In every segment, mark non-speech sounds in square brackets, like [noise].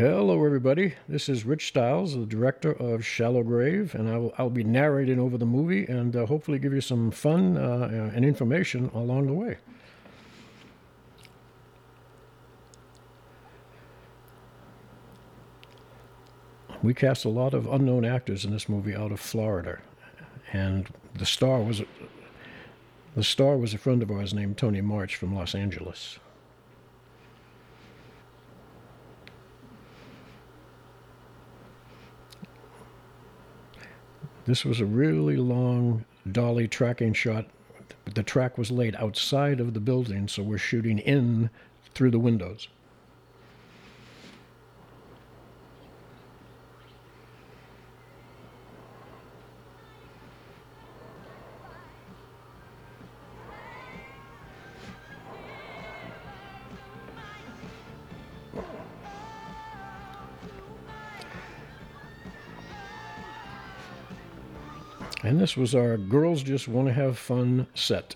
Hello, everybody. This is Rich Styles, the director of Shallow Grave, and I'll, I'll be narrating over the movie and uh, hopefully give you some fun uh, and information along the way. We cast a lot of unknown actors in this movie out of Florida, and the star was the star was a friend of ours named Tony March from Los Angeles. This was a really long dolly tracking shot. The track was laid outside of the building, so we're shooting in through the windows. This was our Girls Just Want to Have Fun set.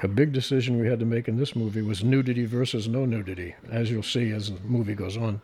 A big decision we had to make in this movie was nudity versus no nudity, as you'll see as the movie goes on.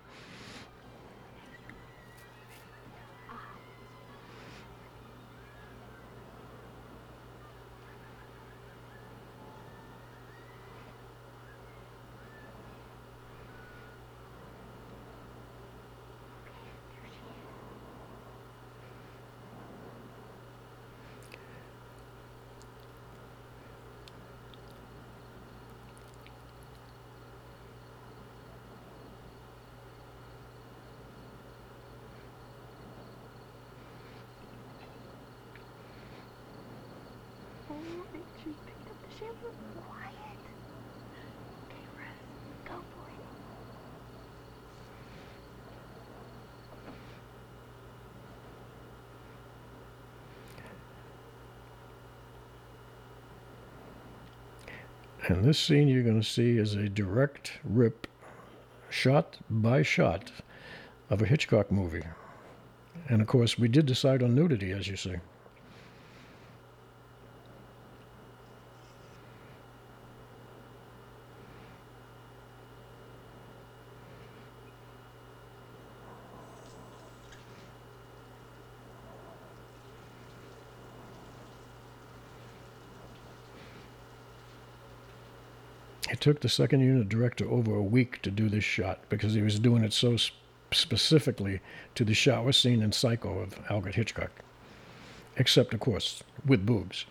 And this scene you're going to see is a direct rip, shot by shot, of a Hitchcock movie. And of course, we did decide on nudity, as you see. It took the second unit director over a week to do this shot because he was doing it so sp- specifically to the shower scene in Psycho of Alfred Hitchcock. Except, of course, with boobs.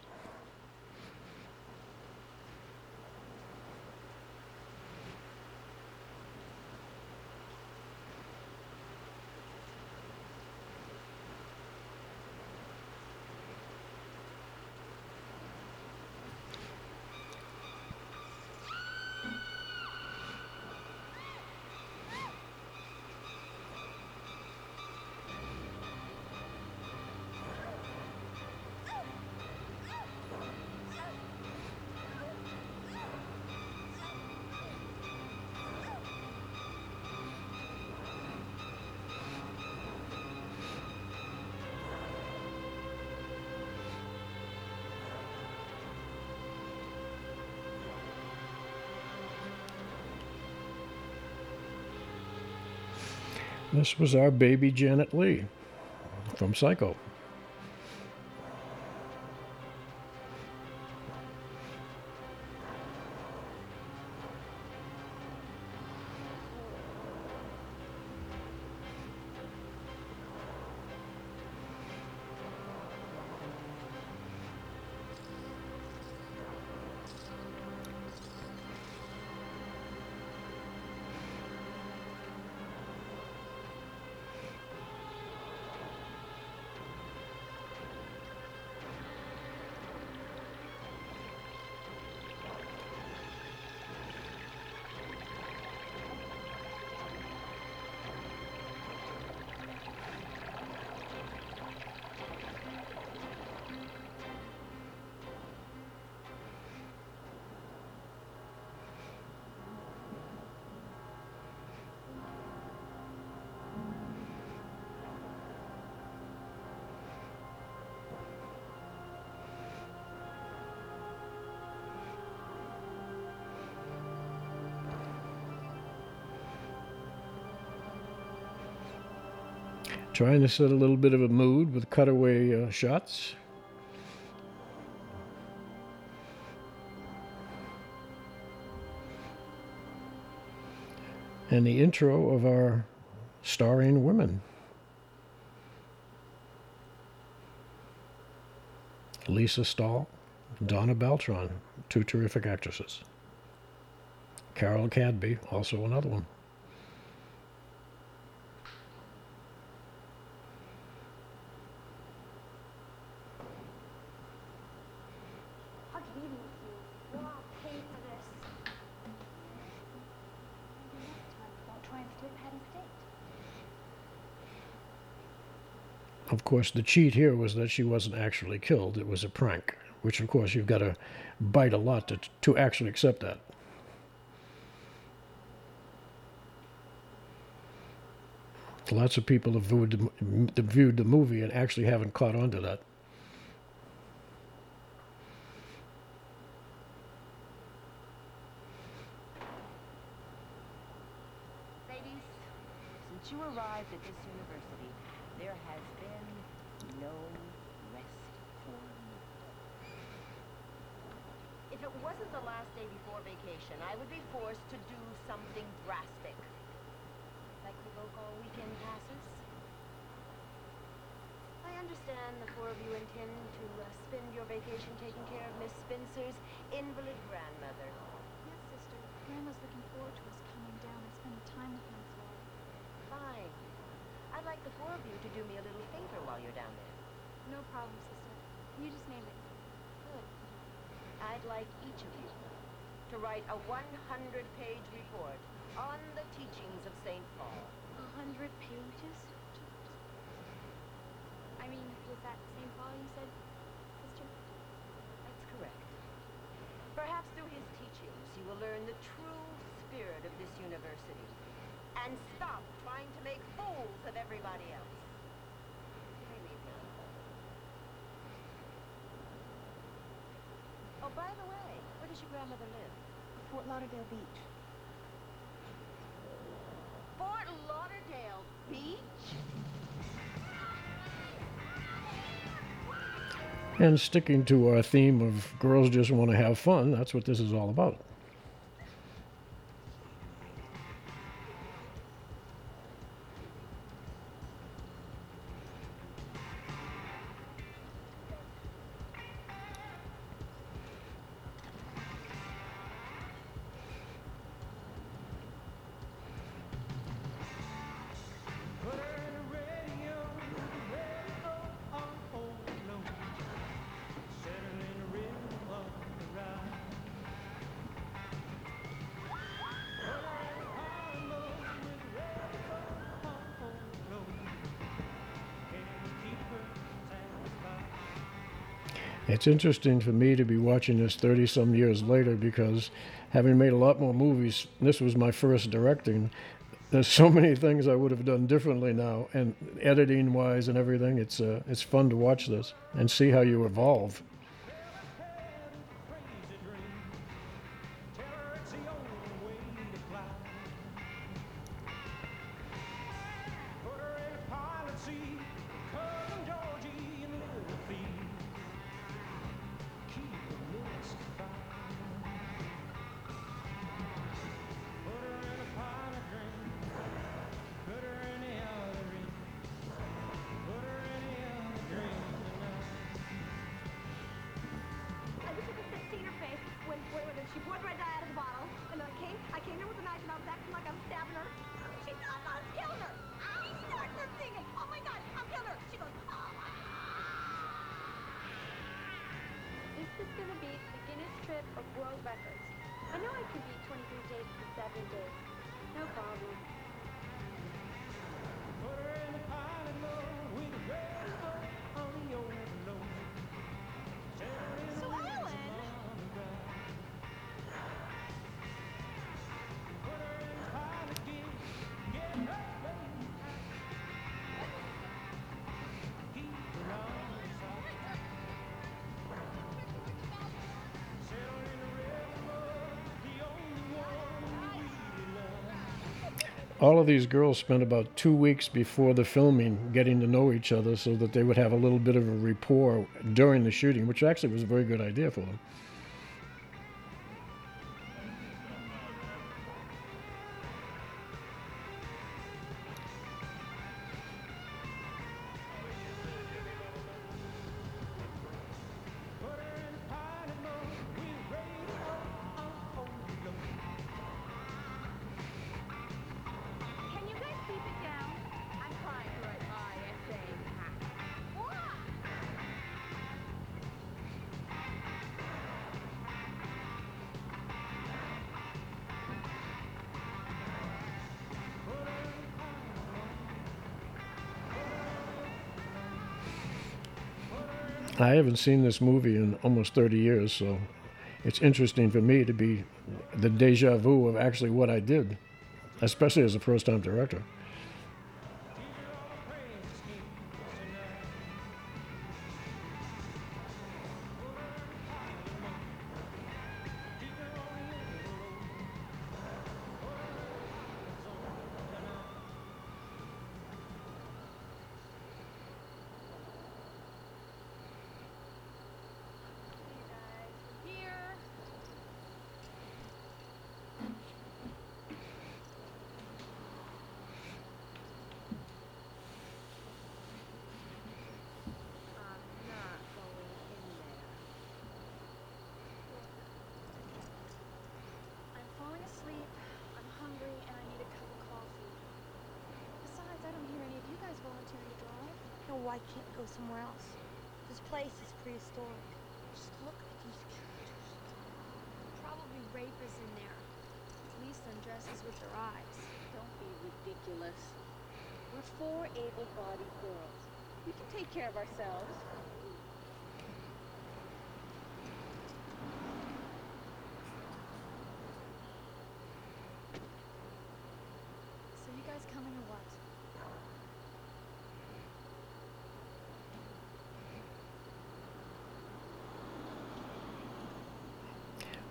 This was our baby Janet Leigh from Psycho. Trying to set a little bit of a mood with cutaway uh, shots. And the intro of our starring women. Lisa Stahl, Donna Beltran, two terrific actresses. Carol Cadby, also another one. I'll give you with you. You'll all pay for this. Maybe next time we won't try and steal Patty's date. Of course, the cheat here was that she wasn't actually killed. It was a prank, which, of course, you've got to bite a lot to, to actually accept that. Lots of people have viewed the, viewed the movie and actually haven't caught on to that. Ladies, since you arrived at this university, there has been no rest for me. If it wasn't the last day before vacation, I would be forced to do something drastic. Like revoke all weekend passes. I understand the four of you intend to uh, spend your vacation taking care of Miss Spencer's invalid grandmother. Yes, sister. Grandma's looking forward to us coming down and spending time with her for Fine. I'd like the four of you to do me a little favor while you're down there. No problem, sister. You just name it. Good. I'd like each of you to write a 100-page report on the teachings of St. Paul. A hundred pages? I mean, was that St. Paul you said, sister? That's correct. Perhaps through his teachings you will learn the true spirit of this university and stop trying to make fools of everybody else. You may leave now. Oh, by the way, where does your grandmother live? Fort Lauderdale Beach. Fort Lauderdale Beach? And sticking to our theme of girls just want to have fun, that's what this is all about. It's interesting for me to be watching this 30 some years later because having made a lot more movies, this was my first directing. There's so many things I would have done differently now, and editing wise and everything. It's uh, it's fun to watch this and see how you evolve. All of these girls spent about two weeks before the filming getting to know each other so that they would have a little bit of a rapport during the shooting, which actually was a very good idea for them. I haven't seen this movie in almost 30 years, so it's interesting for me to be the deja vu of actually what I did, especially as a first time director.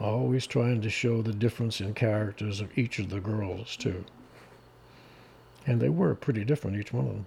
Always trying to show the difference in characters of each of the girls, too. And they were pretty different, each one of them.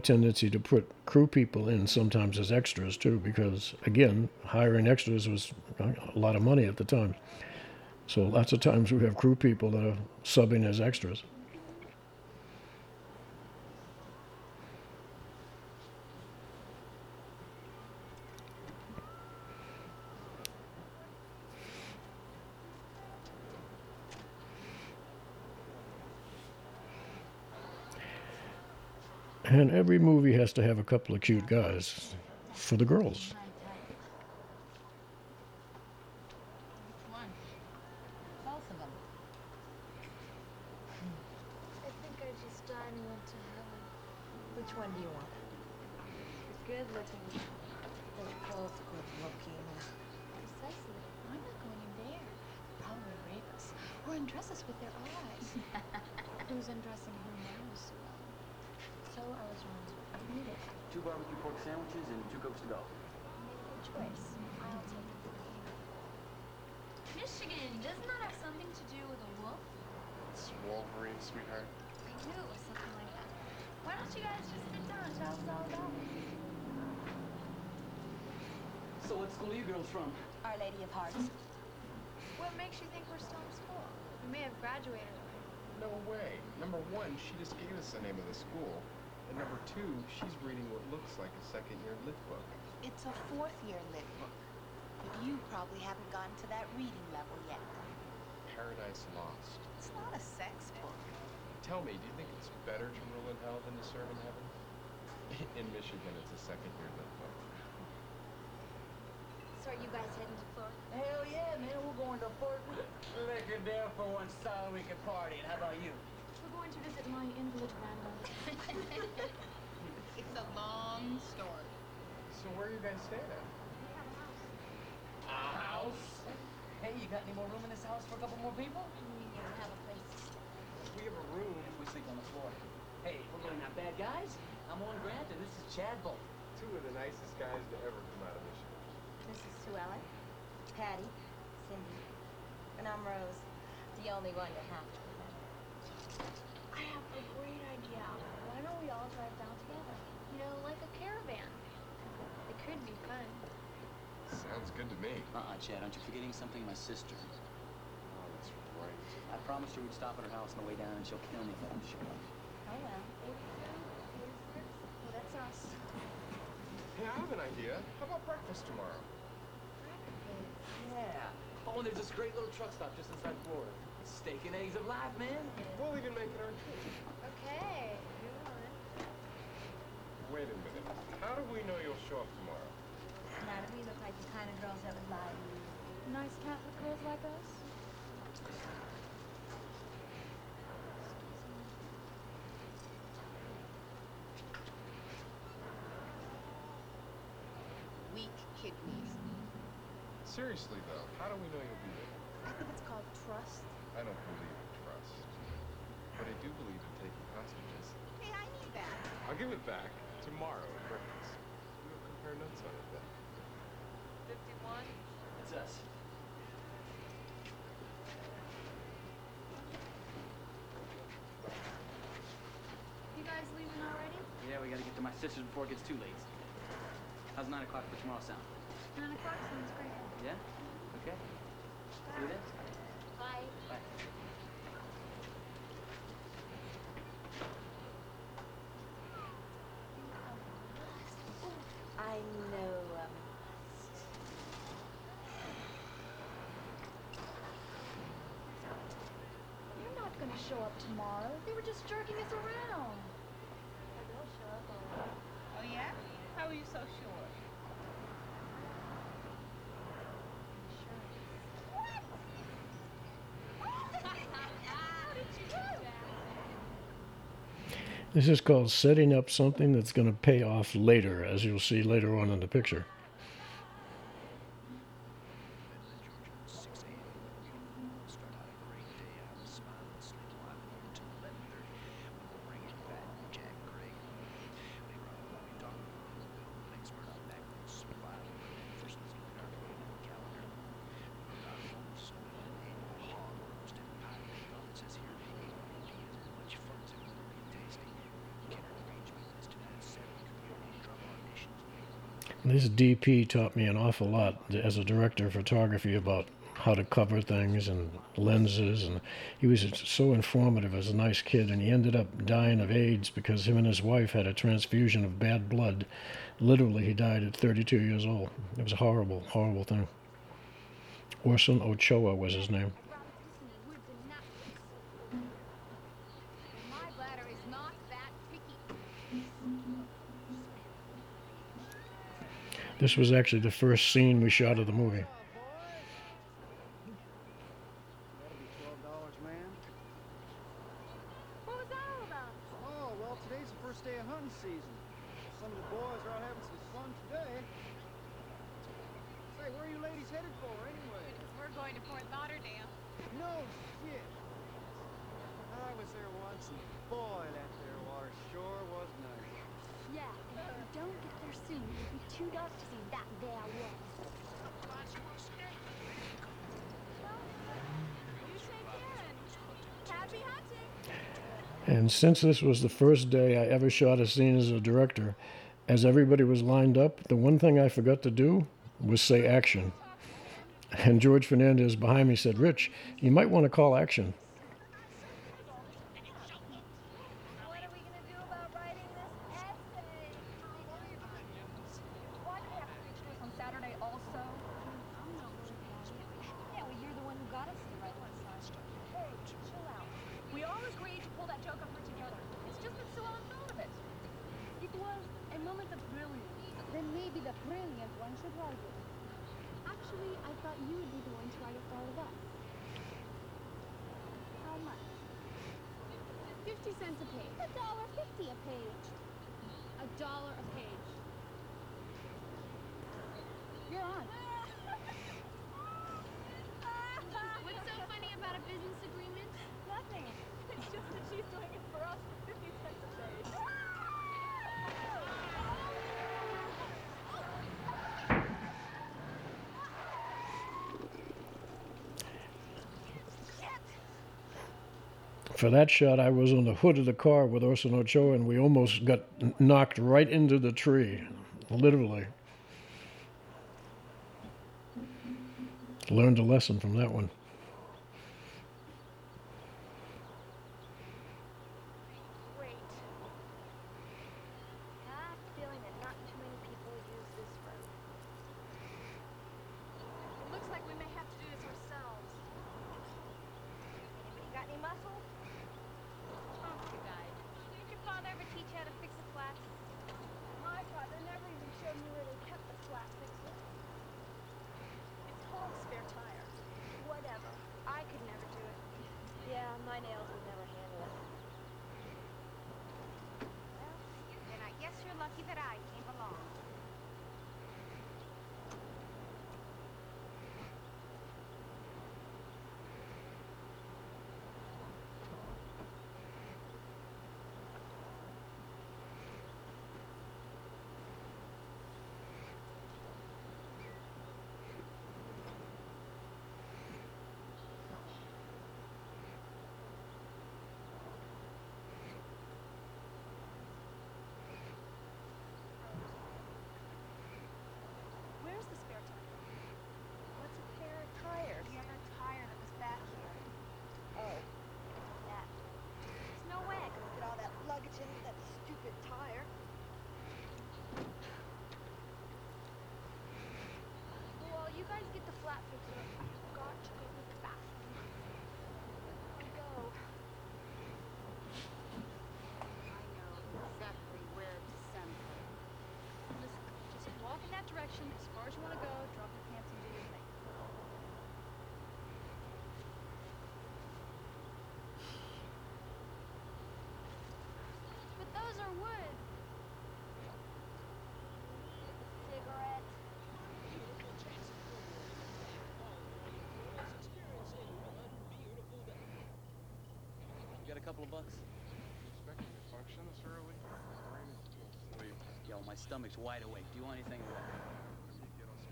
Tendency to put crew people in sometimes as extras too, because again, hiring extras was a lot of money at the time. So lots of times we have crew people that are subbing as extras. And every movie has to have a couple of cute guys for the girls. One. Both of them. I think I just died and went to heaven. Which one do you want? Good looking. They're both good looking. Precisely. I'm not going in there. Probably rapists. Or undress us with their eyes. [laughs] Who's undressing who knows? So I was wrong to it. Two barbecue pork sandwiches and two cokes to go. Choice. I'll take it. Michigan, doesn't that have something to do with a wolf? It's Wolverine, sweetheart. I knew it was something like that. Why don't you guys just sit down and tell us all about it? So what school are you girls from? Our Lady of Hearts. What makes you think we're still in school? We may have graduated already. No way. Number one, she just gave us the name of the school. And number two, she's reading what looks like a second year lit book. It's a fourth year lit book. But you probably haven't gotten to that reading level yet. Paradise Lost. It's not a sex book. Tell me, do you think it's better to rule in hell than to serve in heaven? [laughs] In Michigan, it's a second year lit book. So are you guys heading to Florida? Hell yeah, man. We're going to Fort Liquor there for one solid week party. And How about you? We're going to visit my invalid grandmother. It's a long story. So where are you guys staying at? We have a house. A house. Hey, you got any more room in this house for a couple more people? We don't have a place to stay. We have a room. We sleep on the floor. Hey, we're really not bad guys. I'm Owen Grant, and this is Chad Bolt. Two of the nicest guys to ever come out of Michigan. This is Sue Ellen, Patty, Cindy, and I'm Rose, the only one to have to remember. I have a great idea. Why don't we all drive down together? You know, like a caravan. It could be fun. Sounds good to me. Uh-uh, Chad, aren't you forgetting something? My sister. Oh, that's right. I promised her we'd stop at her house on the way down, and she'll kill me if I don't show up. Oh well. Well, that's us. Hey, I have an idea. How about breakfast tomorrow? Breakfast? Yeah. Oh, and there's this great little truck stop just inside Florida. Steak and eggs of life, man. We'll even make it our treat. Okay. You're on. Wait a minute. How do we know you'll show up tomorrow? Now, do we look like the kind of girls that would lie to you? Nice Catholic girls like us? Weak kidneys. Seriously, though, how do we know you'll be there? I think it's called trust. I don't believe in trust. But I do believe in taking hostages. Hey, I need that. I'll give it back tomorrow at breakfast. We'll compare notes on it then. 51. That's us. You guys leaving already? Yeah, we gotta get to my sister's before it gets too late. How's 9 o'clock for tomorrow sound? Nine o'clock sounds great. Yeah? Okay. See you then. Bye. Bye. I know um, You're not gonna show up tomorrow. They were just jerking us around. They'll show up all right. Oh, yeah? How are you so sure? This is called setting up something that's going to pay off later, as you'll see later on in the picture. DP taught me an awful lot as a director of photography about how to cover things and lenses, and he was so informative as a nice kid. And he ended up dying of AIDS because him and his wife had a transfusion of bad blood. Literally, he died at 32 years old. It was a horrible, horrible thing. Orson Ochoa was his name. My bladder is not that picky. This was actually the first scene we shot of the movie. That'll be twelve dollars, ma'am. What was that all about? Oh, well, today's the first day of hunting season. Some of the boys are out having some fun today. Say, where are you ladies headed for, anyway? We're going to Fort Lauderdale. No shit. I was there once, and boy, that there water sure was nice. Yeah, and if we don't get there soon, it'll be too dark to see that there wall. You take Karen. Happy hunting. And since this was the first day I ever shot a scene as a director, as everybody was lined up, the one thing I forgot to do was say action. And George Fernandez behind me said, Rich, you might want to call action. What are we gonna do about writing this essay? Why do we have to reach this on Saturday also? Yeah, well, you're the one who got us to write one sign. Hey, chill out. We all agreed to pull that joke on her together. It's just that Sue Ellen thought of it. It was a moment of brilliance. Then maybe the brilliant one should write it. Actually, I thought you would be the one to write it for all of us. How much? Fifty cents a page. A dollar fifty a page. A dollar a page. You're on. For that shot, I was on the hood of the car with Orson Ochoa, and we almost got knocked right into the tree, literally. Learned a lesson from that one. Great. I have a feeling that not too many people use this road. It looks like we may have to do this ourselves. Anybody got any muscle? Oh, guide. Did your father ever teach you how to fix a flat? My father never even showed me where they kept the flat fixer. It's called spare tire. Whatever. I could never do it. Yeah, my nails would never handle it. Well, then I guess you're lucky that I came along. Where's the spare tire? What's a pair of tires? The other tire that was back here. Oh, that. There's no way I could fit all that luggage into that stupid tire. Well, while you guys get the flat fixer, I've got to go to the bathroom. I'll go. I know exactly where to send her. Listen, just walk in that direction as far as you want to go, drop your pants and do your thing. But those are wood. Cigarette. You got a couple of bucks? Expecting to function this early? Brain is still asleep. Yo, my stomach's wide awake. Do you want anything? Let me get us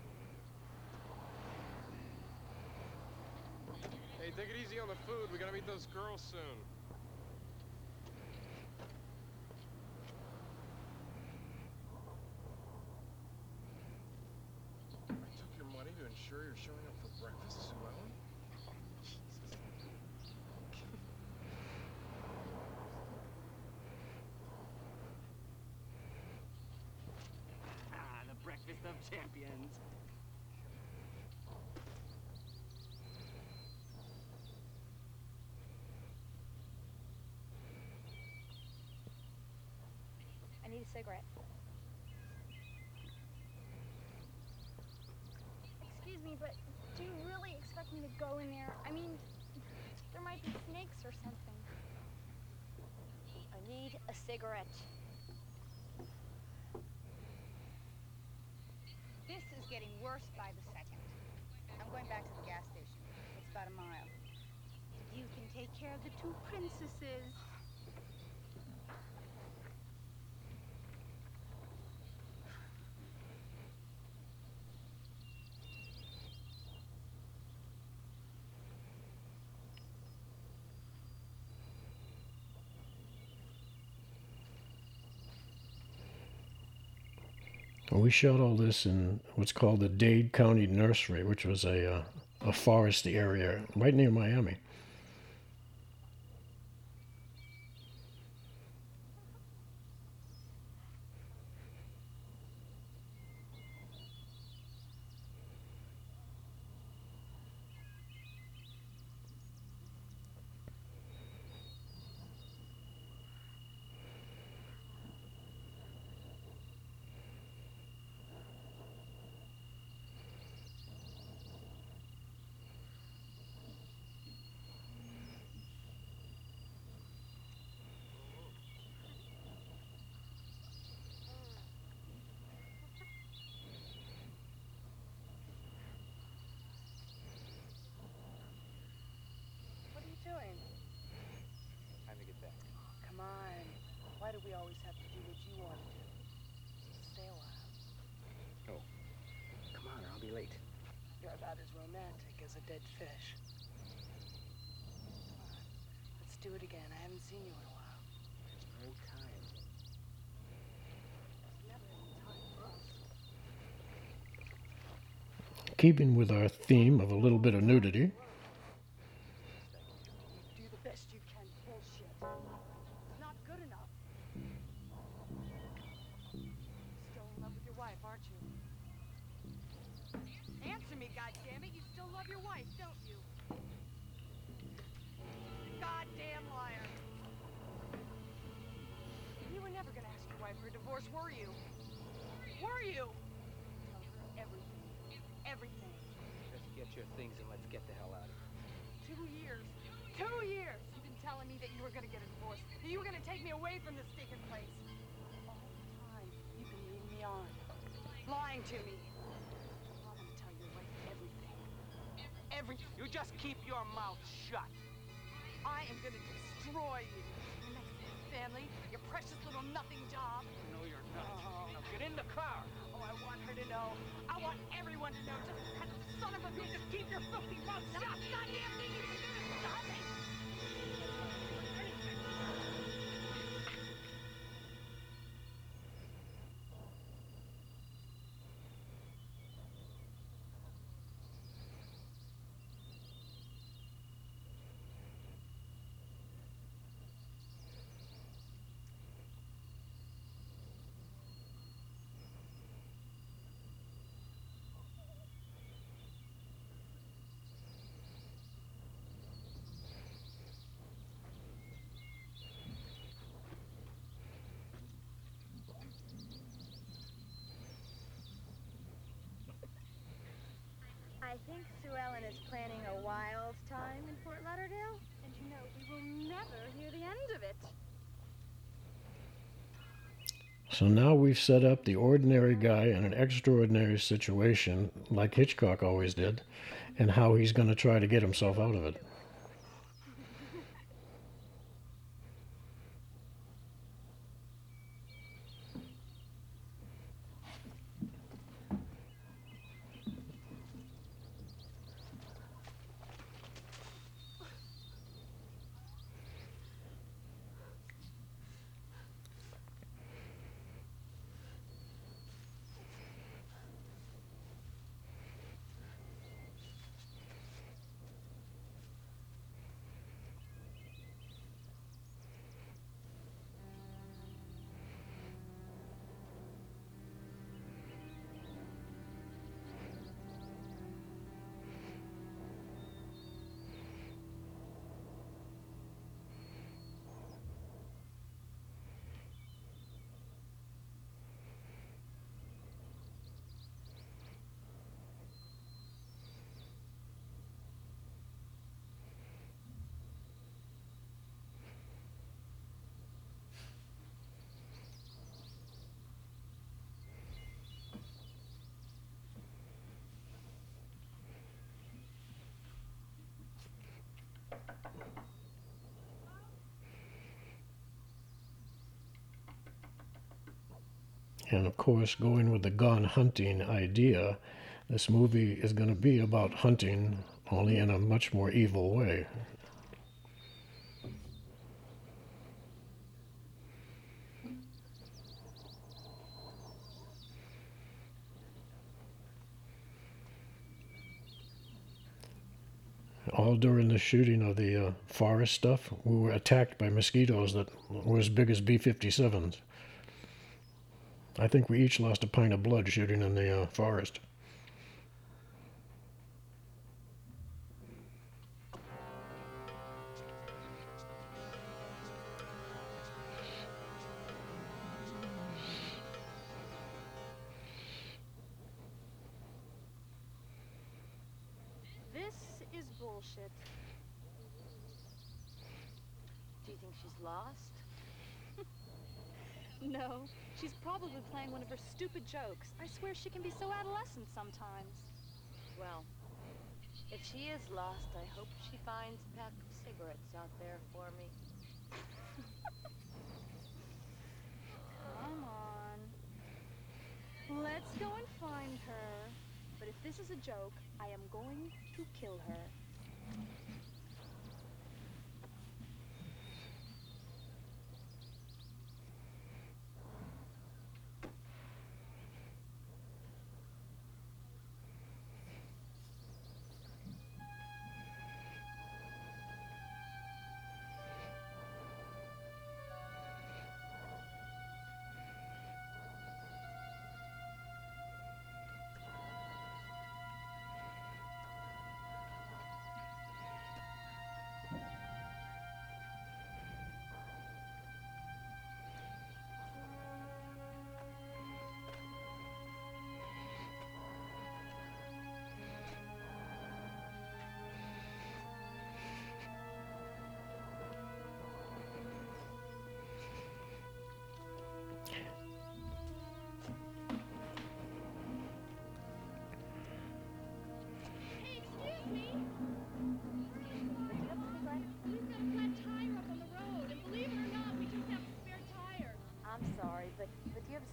Hey, take it easy on the food. We gotta meet those girls soon. I took your money to ensure you're showing up for breakfast, Sue Ellen? Ah, the breakfast of champions. Need a cigarette. Excuse me, but do you really expect me to go in there? I mean, there might be snakes or something. I need a cigarette. This is getting worse by the second. I'm going back to the gas station. It's about a mile. You can take care of the two princesses. Well, we shot all this in what's called the Dade County Nursery, which was a uh, a foresty area right near Miami. What are you doing? Time to get back. Come on. Why do we always have to do what you want to do? Stay a while. Oh. Come on, or I'll be late. You're as a dead fish. Come on. Let's do it again. I haven't seen you in a while. No time. Never any time for us. Keeping with our theme of a little bit of nudity, So now we've set up the ordinary guy in an extraordinary situation, like Hitchcock always did, and how he's going to try to get himself out of it. And of course, going with the gun hunting idea, this movie is going to be about hunting, only in a much more evil way. All during the shooting of the uh, forest stuff, we were attacked by mosquitoes that were as big as B 57s. I think we each lost a pint of blood shooting in the uh, forest. Jokes. I swear she can be so adolescent sometimes. Well, if she is lost, I hope she finds a pack of cigarettes out there for me. [laughs] Come on. Let's go and find her. But if this is a joke, I am going to kill her.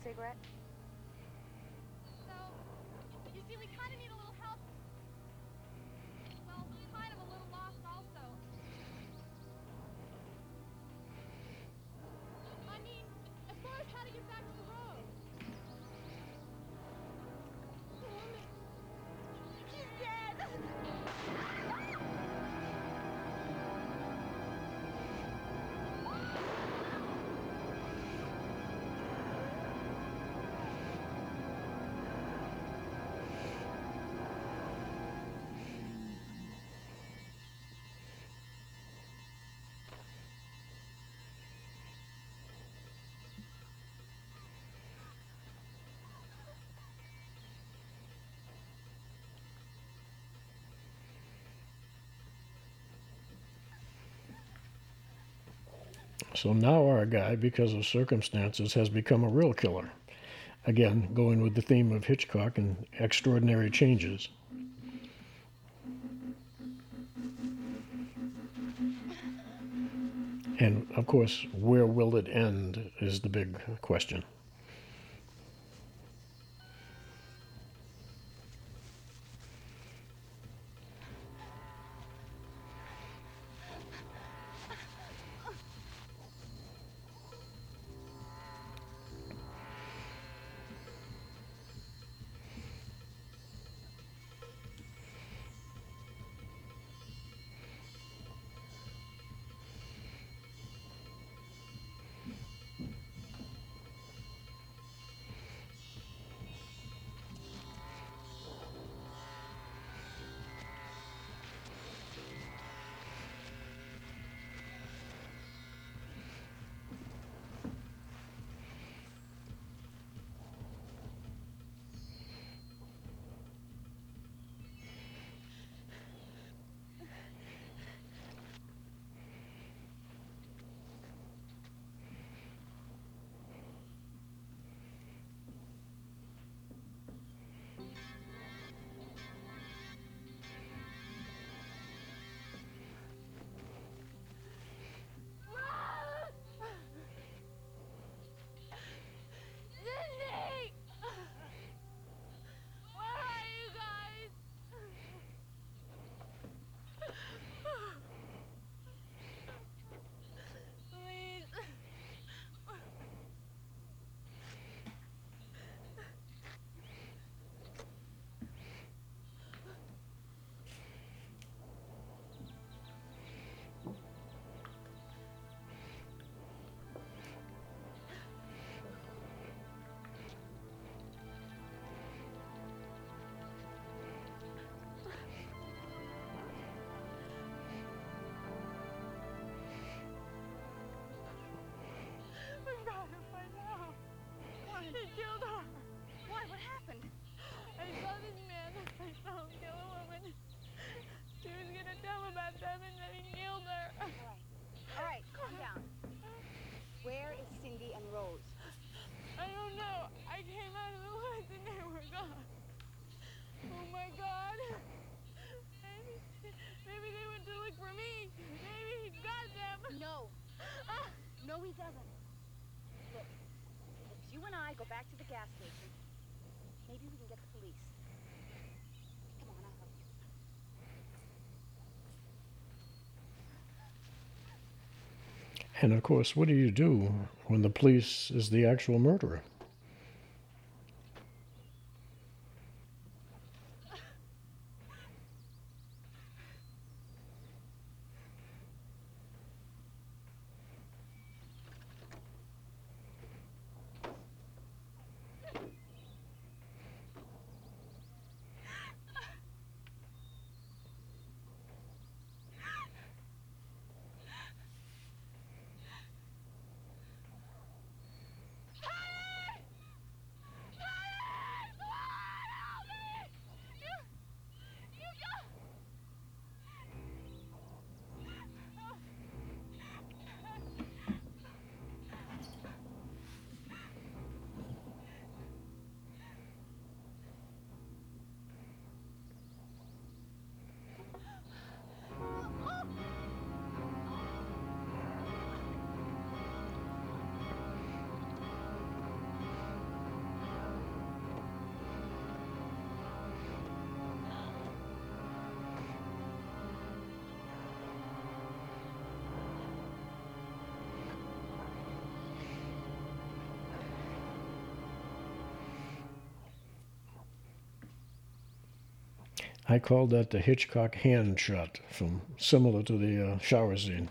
cigarette? So now our guy, because of circumstances, has become a real killer. Again, going with the theme of Hitchcock and extraordinary changes. And of course, where will it end is the big question. We've got by now. Why? He killed her. Why? What happened? I saw this man I saw him kill a woman. He was gonna tell about them and then he killed her. All right, calm down. Where is Cindy and Rose? I don't know. I came out of the woods and they were gone. Oh my god. Maybe, maybe they went to look for me. Maybe he got them. No. Ah. No, he doesn't. Look, if you and I go maybe we can get the police. Come on, I'll help you. And of course, what do you do when the police is the actual murderer? I called that the Hitchcock hand shot, from similar to the uh, shower scene.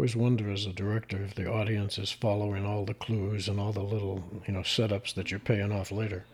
Always wonder as a director if the audience is following all the clues and all the little, you know, setups that you're paying off later.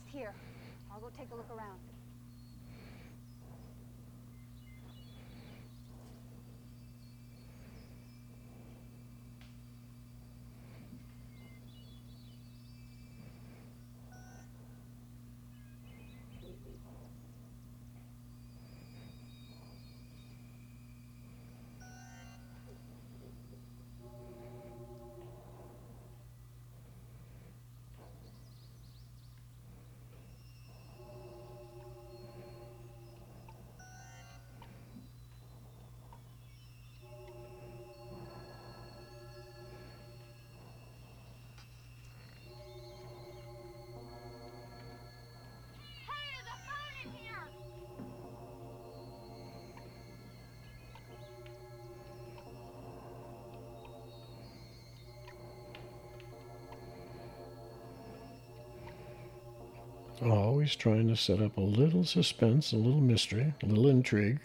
Rest here. I'll go take a look around. Always trying to set up a little suspense, a little mystery, a little intrigue.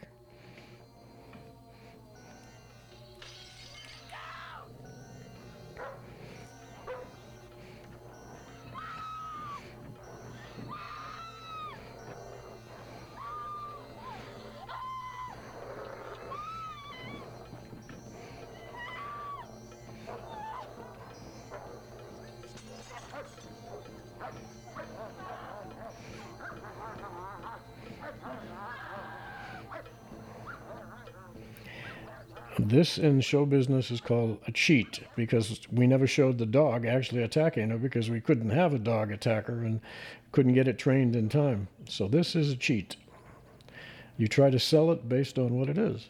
This in show business is called a cheat because we never showed the dog actually attacking her because we couldn't have a dog attacker and couldn't get it trained in time. So this is a cheat. You try to sell it based on what it is.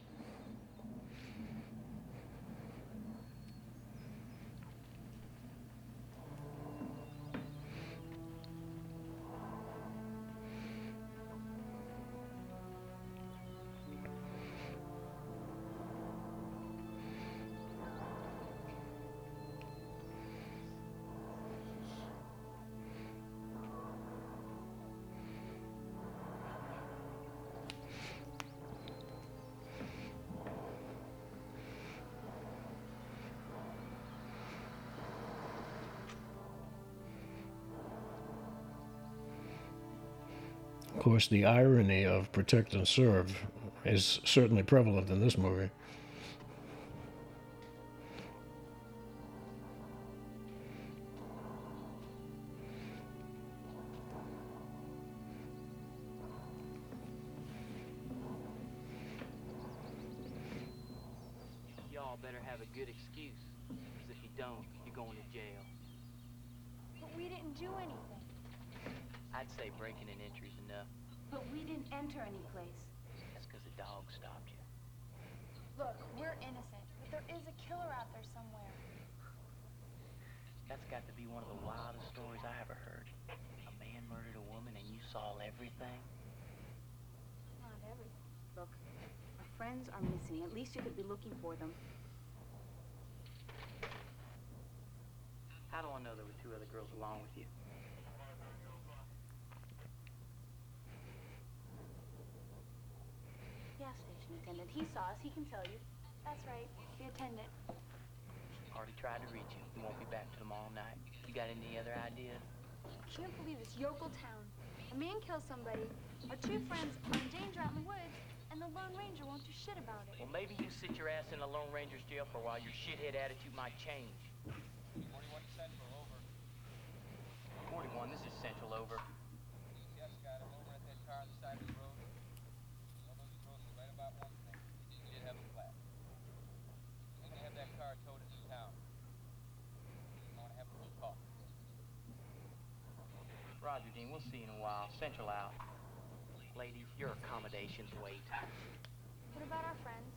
Course, the irony of protect and serve is certainly prevalent in this movie. Y'all better have a good excuse. Because if you don't, you're going to jail. But we didn't do anything. I'd say breaking and entry's enough. But we didn't enter any place. That's because the dog stopped you. Look, we're innocent, but there is a killer out there somewhere. That's got to be one of the wildest stories I ever heard. A man murdered a woman and you saw everything? Not everything. Look, our friends are missing. At least you could be looking for them. How do I know there were two other girls along with you? Gas station attendant. He saw us. He can tell you. That's right, the attendant. Already tried to reach you. He won't be back till tomorrow night. You got any other ideas? Can't believe this yokel town. A man kills somebody, our two friends are in danger out in the woods, and the Lone Ranger won't do shit about it. Well, maybe you sit your ass in the Lone Ranger's jail for a while. Your shithead attitude might change. 41 Central, over. 41, this is Central, over. Yes, got him over at that car on the side of the road. Well, those girls were right about one thing. He did have a flat. We need to have that car towed into town. I want to have a little talk. Roger, Dean, we'll see you in a while. Central out. Ladies, your accommodations wait. What about our friends?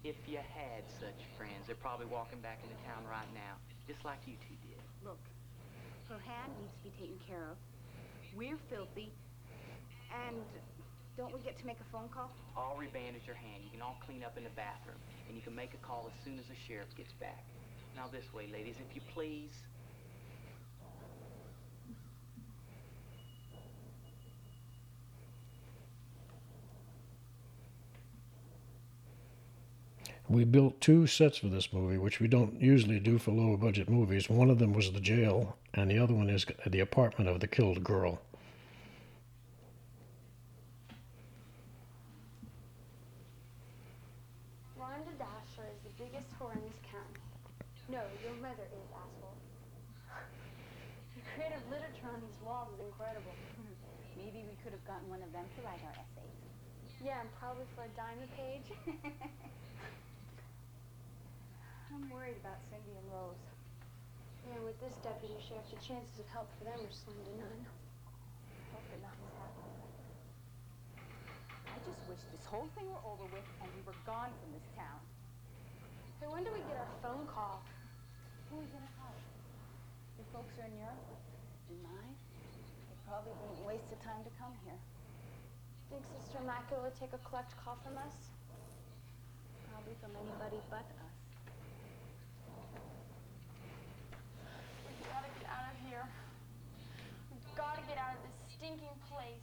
If you had such friends, they're probably walking back into town right now, just like you two did. Look, her hand needs to be taken care of. We're filthy. And don't we get to make a phone call? I'll rebandage your hand. You can all clean up in the bathroom, and you can make a call as soon as the sheriff gets back. Now this way, ladies, if you please. We built two sets for this movie, which we don't usually do for lower budget movies. One of them was the jail, and the other one is the apartment of the killed girl. Rhonda Dasher is the biggest whore in this county. No, your mother is, asshole. The creative literature on these walls is incredible. Hmm, maybe we could have gotten one of them to write our essays. Yeah, and probably for a dime a page. [laughs] I'm worried about Cindy and Rose. Yeah, with this deputy sheriff, the chances of help for them are slim to none. Hope that nothing's happened. I just wish this whole thing were over with and we were gone from this town. Hey, when do we get our phone call? Who are we gonna call? Your folks are in Europe? And mine? They probably wouldn't waste the time to come here. Think Sister Immaculate would take a collect call from us? Probably from anybody but us. We gotta get out of here. We've gotta get out of this stinking place.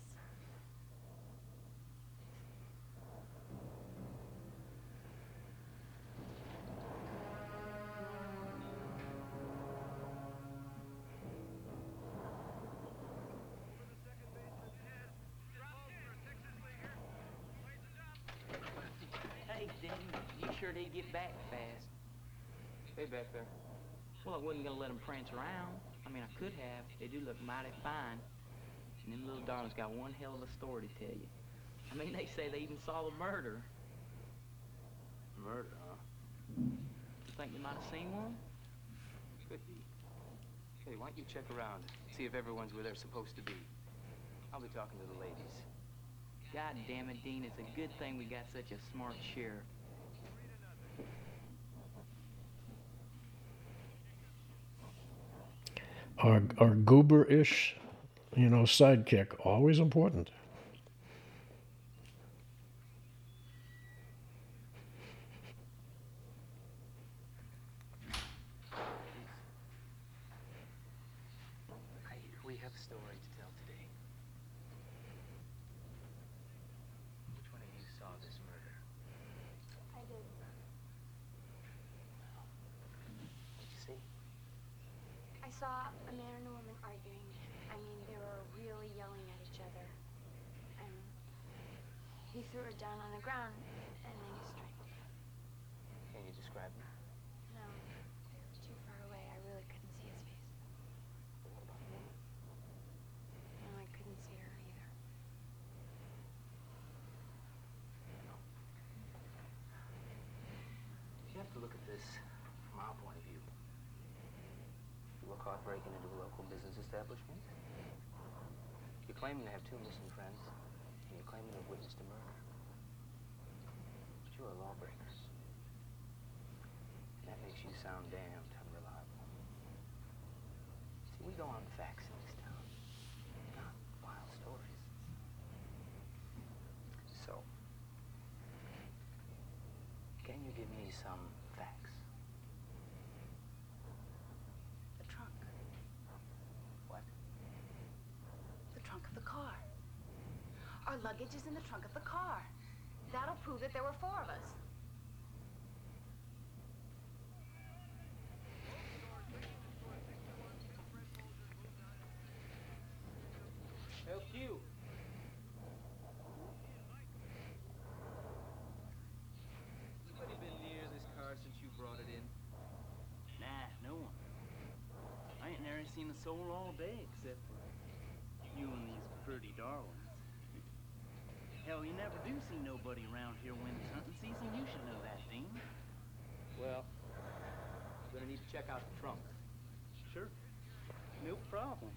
Hey, Dean, you sure did get back fast. Stay back there. Well, I wasn't gonna let them prance around. I mean, I could have. They do look mighty fine. And them little darlings got one hell of a story to tell you. I mean, they say they even saw the murder. Murder, huh? You think they might have seen one? Could be. Hey, why don't you check around, see if everyone's where they're supposed to be. I'll be talking to the ladies. God damn it, Dean, it's a good thing we got such a smart sheriff. Our, our goober-ish, you know, sidekick, always important. Go on facts in this town, not wild stories. So, can you give me some facts? The trunk. What? The trunk of the car. Our luggage is in the trunk of the car. That'll prove that there were four of us. Soul all day except for you and these pretty darlings. Hell, you never do see nobody around here when it's hunting season. You should know that, Dean. Well, I'm gonna need to check out the trunk. Sure. No problem.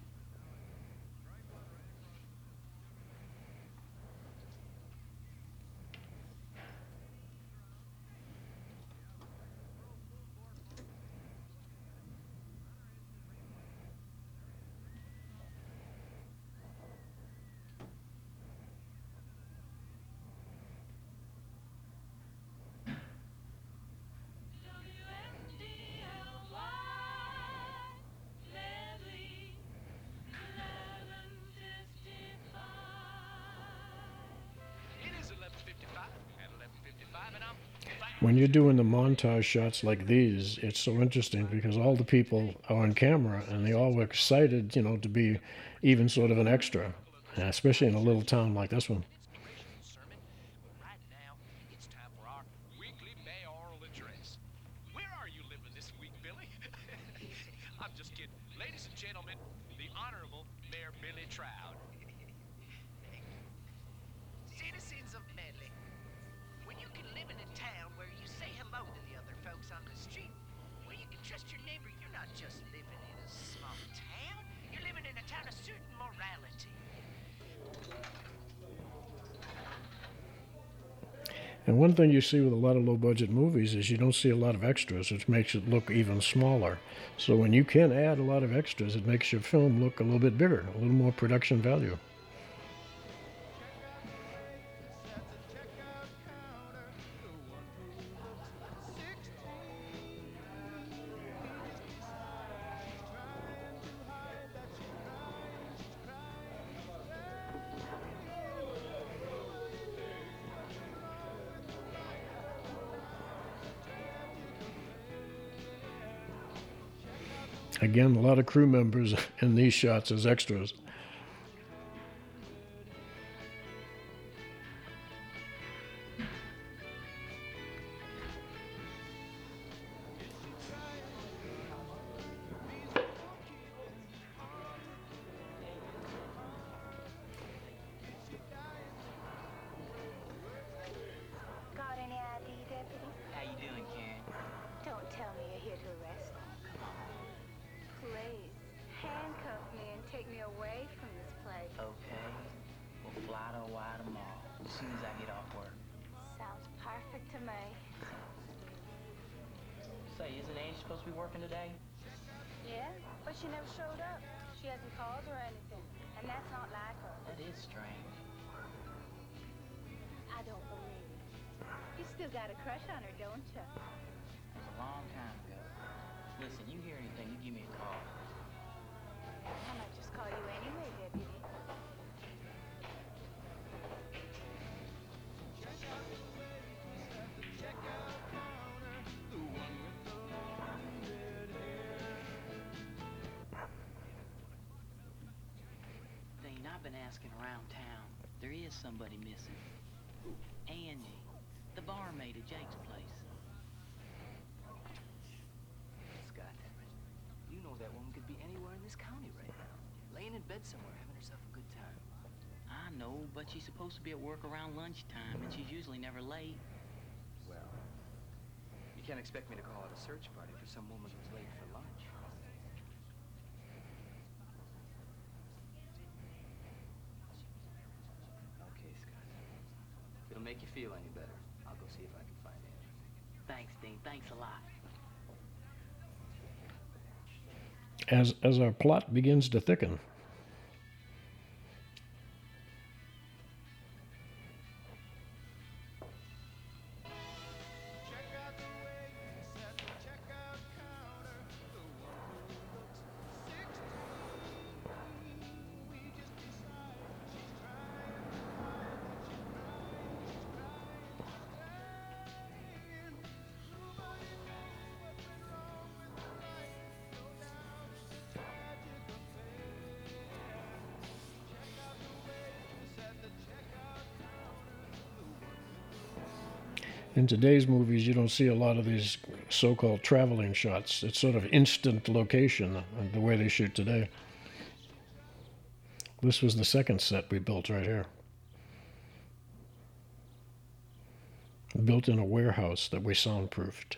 When you're doing the montage shots like these, it's so interesting because all the people are on camera and they all were excited, you know, to be even sort of an extra, especially in a little town like this one. Thing you see with a lot of low budget movies is you don't see a lot of extras, which makes it look even smaller. So when you can add a lot of extras, it makes your film look a little bit bigger, a little more production value. Lot of crew members [laughs] in these shots as extras. Soon as I get off work. Sounds perfect to me. Say, isn't Angie supposed to be working today? Yeah, but she never showed up. She hasn't called or anything, and that's not like her. That is strange. I don't believe it. You still got a crush on her, don't you? It was a long time ago. Listen, you hear anything, you give me a call. I might just call you anyway, Deputy. Asking around town. There is somebody missing. Angie, the barmaid at Jake's place. Scott, you know that woman could be anywhere in this county right now. Laying in bed somewhere, having herself a good time. I know, but she's supposed to be at work around lunchtime, and she's usually never late. Well, you can't expect me to call out a search party for some woman who's late for lunch. Okay, Scott. If it'll make you feel any better, I'll go see if I can find Angie. Thanks, Dean. Thanks a lot. As, as our plot begins to thicken, today's movies, you don't see a lot of these so called traveling shots. It's sort of instant location, uh, the way they shoot today. This was the second set we built right here. Built in a warehouse that we soundproofed.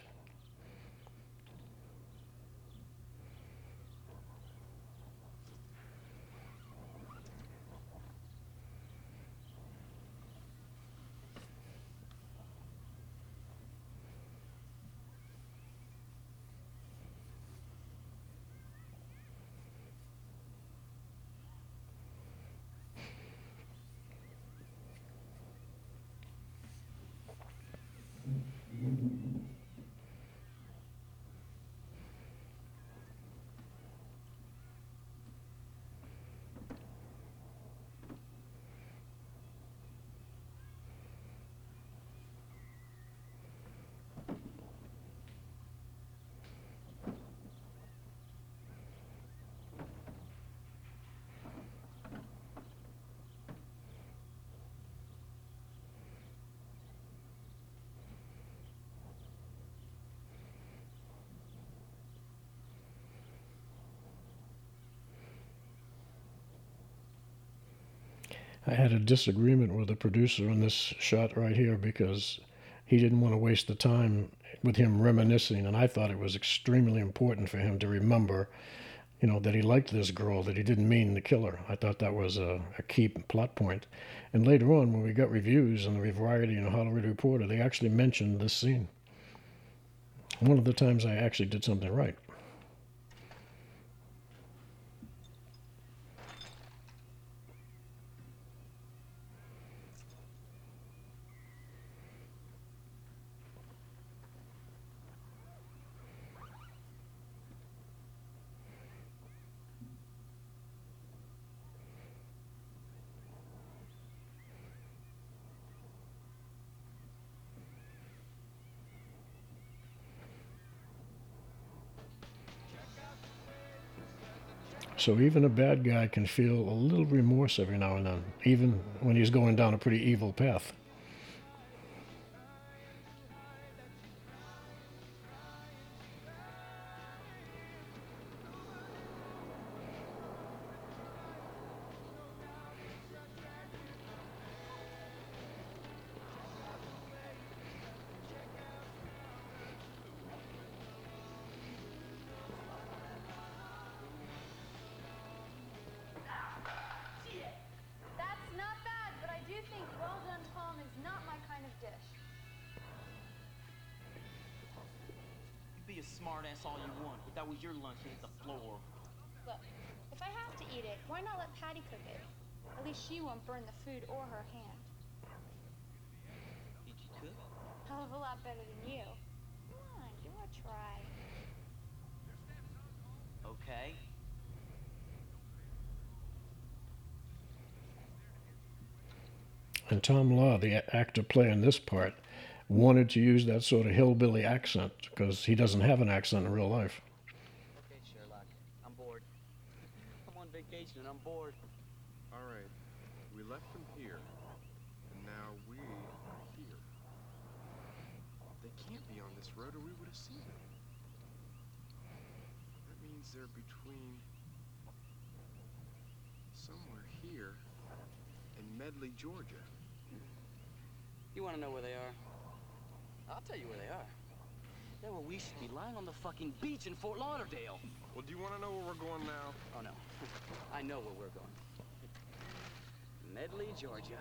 I had a disagreement with the producer on this shot right here because he didn't want to waste the time with him reminiscing, and I thought it was extremely important for him to remember, you know, that he liked this girl, that he didn't mean to kill her. I thought that was a, a key plot point. And later on, when we got reviews in the Variety and the Hollywood Reporter, they actually mentioned this scene. One of the times I actually did something right. So even a bad guy can feel a little remorse every now and then, even when he's going down a pretty evil path. Want, but that was your lunch and hit the floor. Look, if I have to eat it, why not let Patty cook it? At least she won't burn the food or her hand. Did you cook? Hell of a lot better than you. Come on, give her a try. Okay. And Tom Law, the actor playing this part, wanted to use that sort of hillbilly accent because he doesn't have an accent in real life. Okay, Sherlock. I'm bored. I'm on vacation and I'm bored. All right. We left them here, and now we are here. They can't be on this road, or we would have seen them. That means they're between somewhere here and Medley, Georgia. You want to know where they are? I'll tell you where they are. They're where we should be lying on the fucking beach in Fort Lauderdale. Well, do you want to know where we're going now? Oh, no. [laughs] I know where we're going. Medley, Georgia.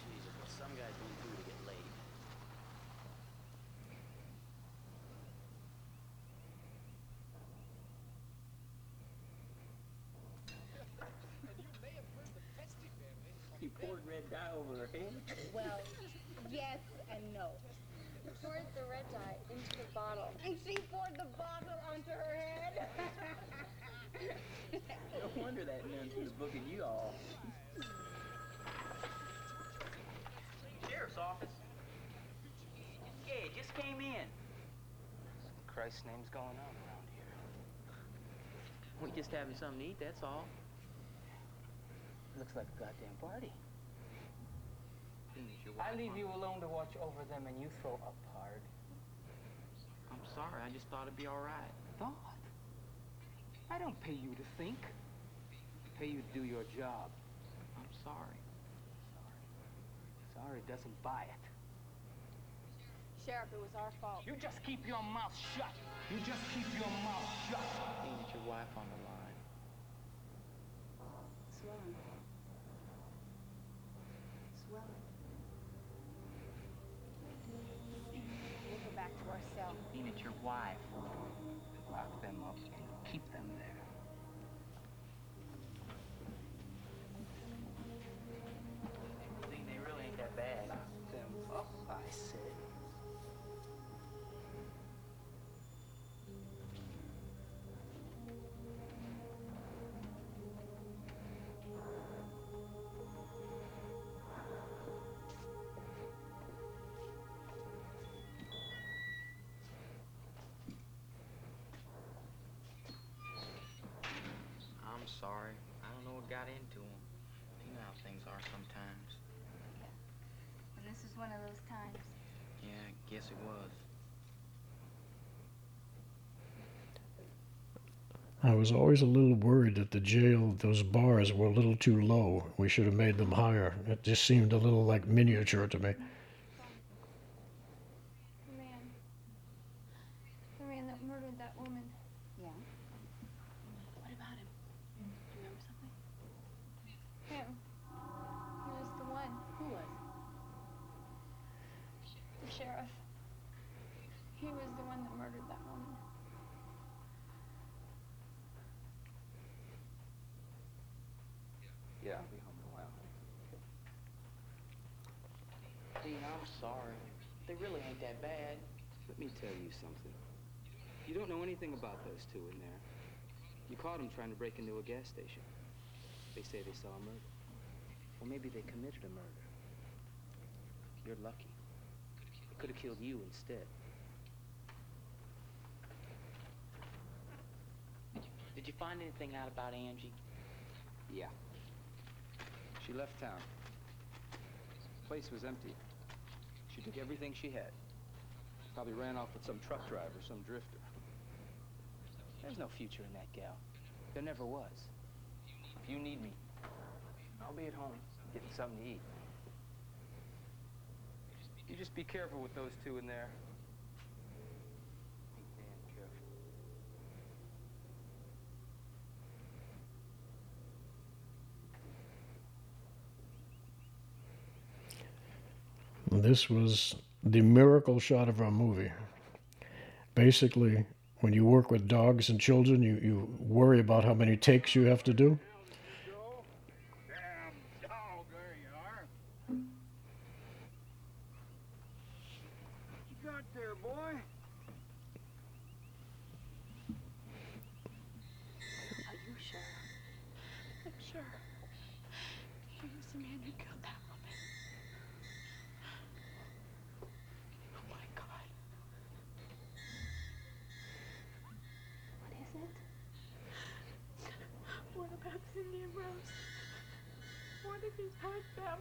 Jesus, what some guys don't do to get laid. He poured red dye over her head. Well, yes and no. You poured the red dye into the bottle. And she poured the bottle onto her head. No wonder that nun was booking you all. Sheriff's office. Yeah, just came in. Christ's name's going on around here. We just having something to eat, that's all. Looks like a goddamn party. I leave you alone to watch over them and you throw a part. I'm sorry, I just thought it'd be all right. Thought? I don't pay you to think. I pay you to do your job. I'm sorry. Sorry Sorry doesn't buy it. Sheriff, it was our fault. You just keep your mouth shut. You just keep your mouth shut. Ain't it your wife on the line? Swelling. Swelling. We'll go back to our cell. Ain't sorry. I don't know what got into him. You know how things are sometimes. Yeah. And this is one of those times. Yeah, I guess it was. I was always a little worried that the jail, those bars were a little too low. We should have made them higher. It just seemed a little like miniature to me. The man. The man that murdered that woman. Yeah. What about him? Do you remember something? Him. He was the one. Who was? The sheriff. He was the one that murdered that woman. Yeah, I'll be home in a while. Dean, I'm sorry. They really ain't that bad. Let me tell you something. You don't know anything about those two in there. You caught him trying to break into a gas station. They say they saw a murder. Well, maybe they committed a murder. You're lucky. They could have killed you instead. Did you, did you find anything out about Angie? Yeah. She left town. Place was empty. She took everything she had. Probably ran off with some truck driver, some drifter. There's no future in that gal. There never was. If you need me, I'll be at home getting something to eat. You just be careful with those two in there. This was the miracle shot of our movie. Basically, when you work with dogs and children, you, you worry about how many takes you have to do. Damn dog, there you are. You got there, boy? Are you sure? I'm sure. He was the man who killed that woman. Oh my God. What is it? What about Cindy and Rose? What if hurt them?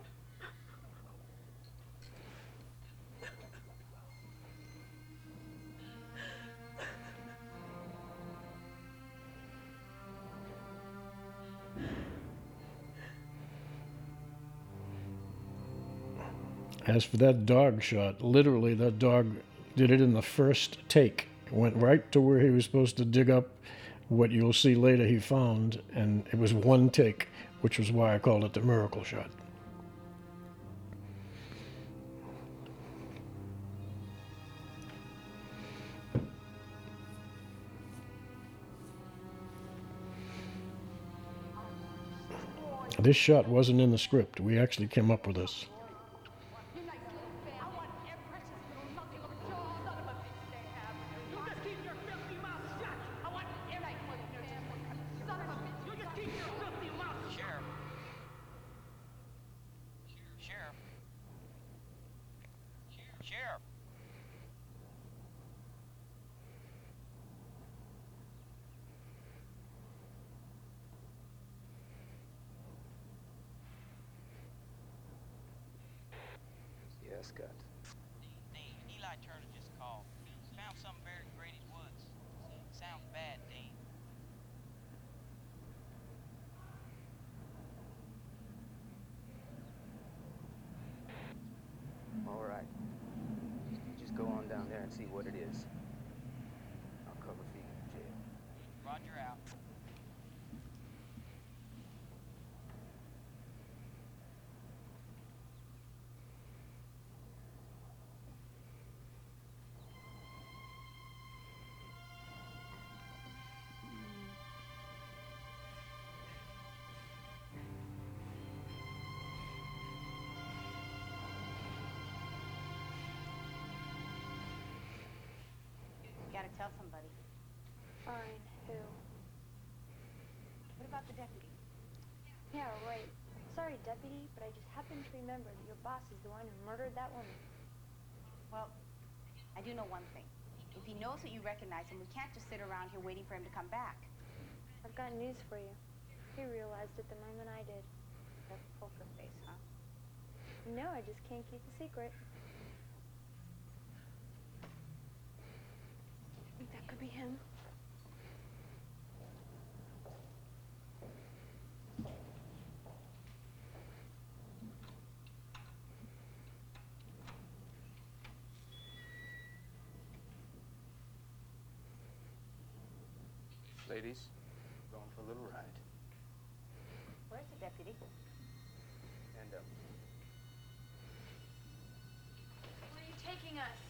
As for that dog shot, literally, that dog did it in the first take. Went right to where he was supposed to dig up what you'll see later he found, and it was one take, which was why I called it the miracle shot. This shot wasn't in the script. We actually came up with this. But I just happened to remember that your boss is the one who murdered that woman. Well, I do know one thing. If he knows that you recognize him, we can't just sit around here waiting for him to come back. I've got news for you. He realized it the moment I did. That poker face, huh? No, I just can't keep a secret. Think that could be him? Ladies, going for a little ride. Where's the deputy? Hand up. Where are you taking us?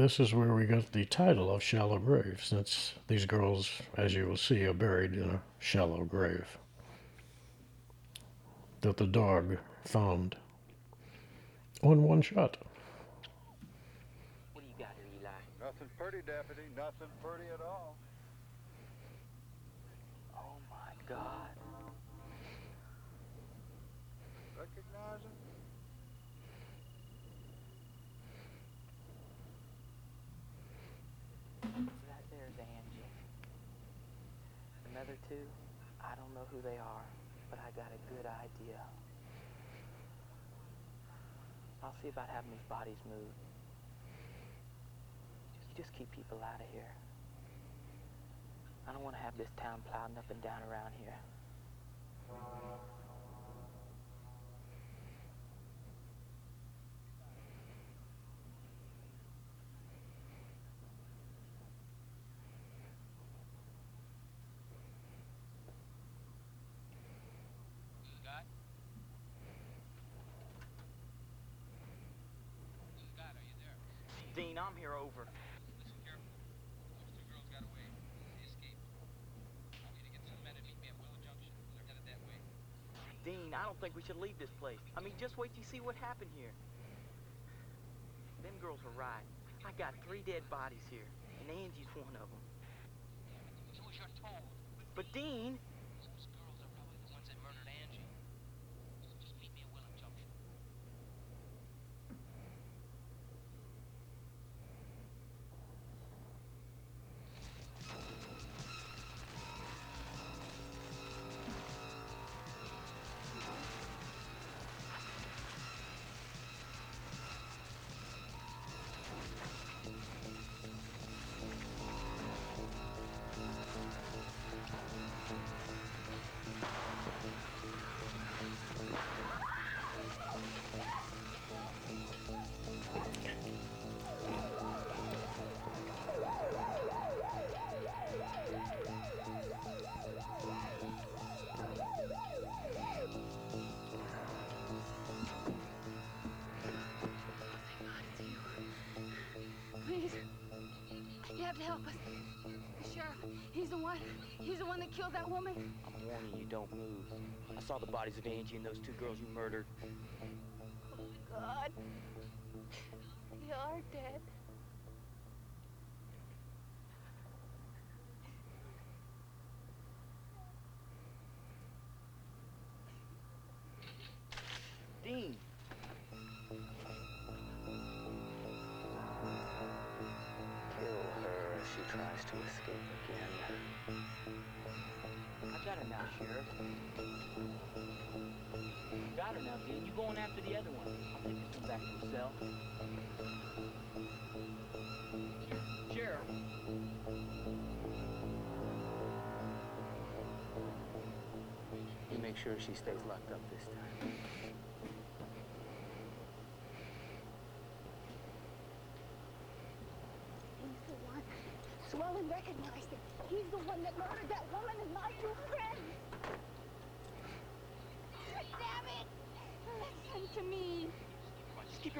This is where we got the title of Shallow Grave, since these girls, as you will see, are buried in a shallow grave that the dog found on one shot. What do you got here, Eli? Nothing pretty, deputy. Nothing pretty at all. Oh my God. Recognize him? Right there's Angie. Another two, I don't know who they are, but I got a good idea. I'll see about having these bodies moved. You just keep people out of here. I don't want to have this town plowing up and down around here. Scott? Scott, are you there? Dean, I'm here over. Listen careful. Those two girls got away. They escaped. I want you to get some men and meet me at Willow Junction. They're headed that way. Dean, I don't think we should leave this place. I mean, just wait till you see what happened here. Them girls were right. I got three dead bodies here, and Angie's one of them. So was your told. But Dean, He's the one that killed that woman? I'm warning you, don't move. I saw the bodies of Angie and those two girls you murdered. Oh, my God. They are dead. Dean. Kill her as she tries to escape again. I got her now, Sheriff. Got her now, Dean. You going after the other one. I'll take this one back to the cell. Sheriff. You make sure she stays locked up this time. He's the one. Swellen recognized him. He's the one that murdered that woman and my two friends. Damn it! Listen to me. Come on, just keep your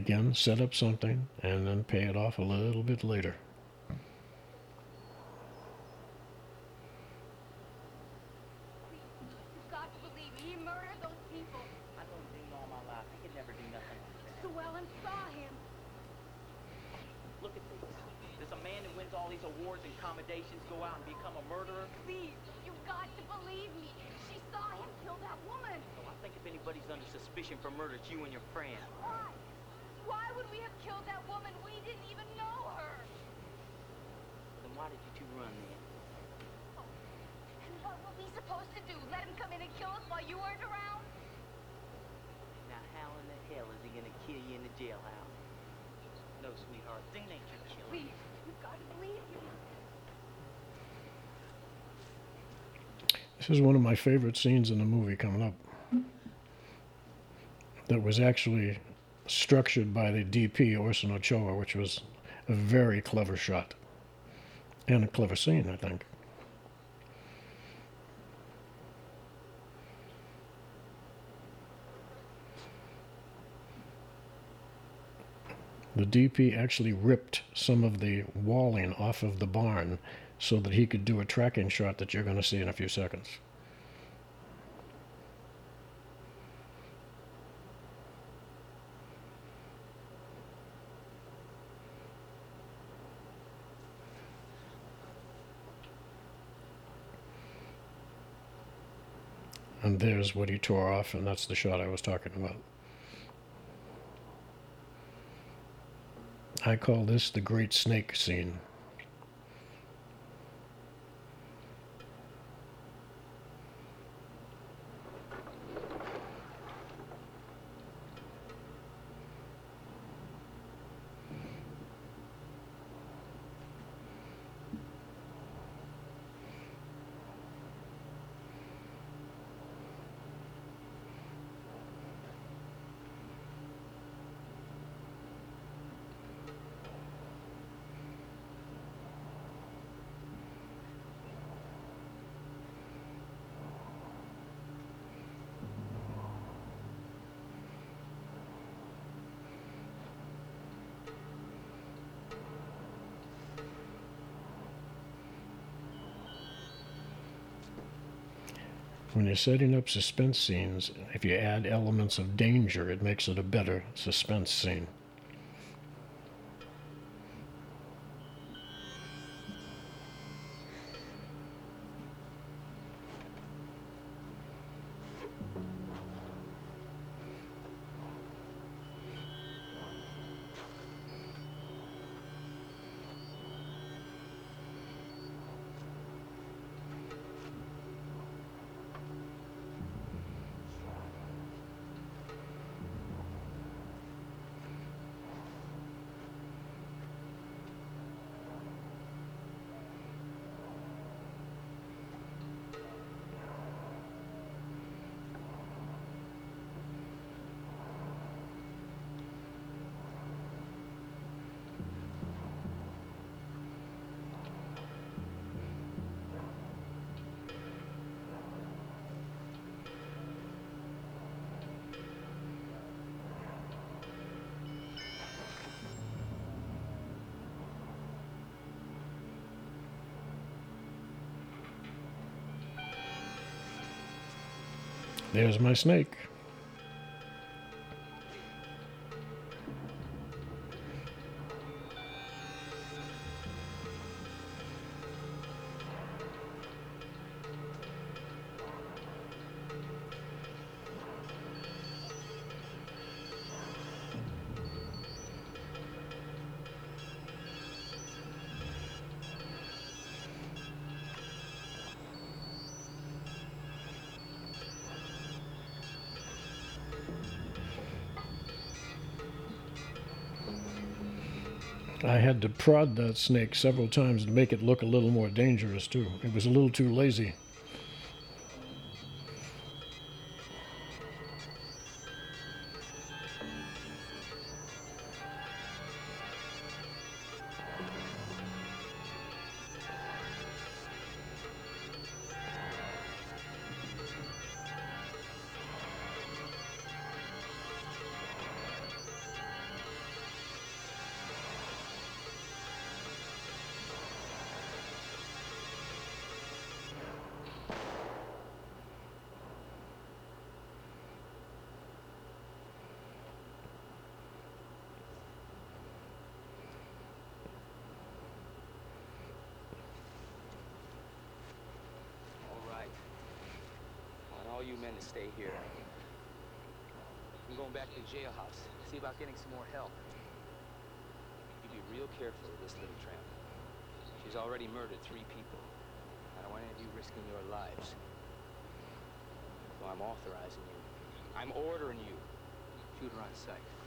She set up something, and then pay it off a little bit later. for murder, it's you and your friend. Why? Why would we have killed that woman? We didn't even know her. Then why did you two run then? Oh, and what were we supposed to do? Let him come in and kill us while you weren't around? Now, how in the hell is he gonna kill you in the jailhouse? No, sweetheart, Dean ain't your killer. Please, you've got to believe me. This is one of my favorite scenes in the movie coming up. That was actually structured by the DP Orson Ochoa, which was a very clever shot and a clever scene, I think. The DP actually ripped some of the walling off of the barn so that he could do a tracking shot that you're going to see in a few seconds. There's what he tore off, and that's the shot I was talking about. I call this the Great Snake scene. When you're setting up suspense scenes, if you add elements of danger, it makes it a better suspense scene. There's my snake. To prod that snake several times to make it look a little more dangerous, too. It was a little too lazy. Jailhouse. See about getting some more help. You be real careful of this little tramp. She's already murdered three people. I don't want any of you risking your lives. So I'm authorizing you. I'm ordering you. Shoot her on sight.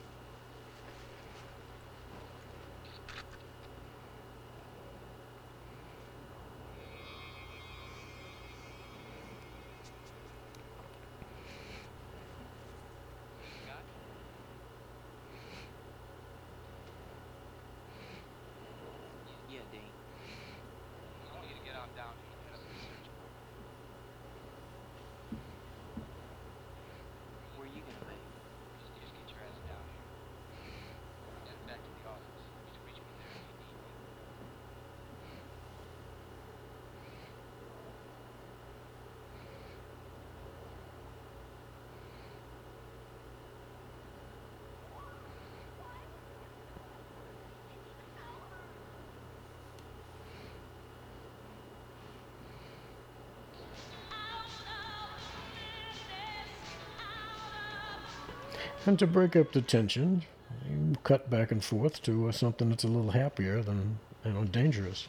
And to break up the tension, you cut back and forth to uh, something that's a little happier than you know dangerous.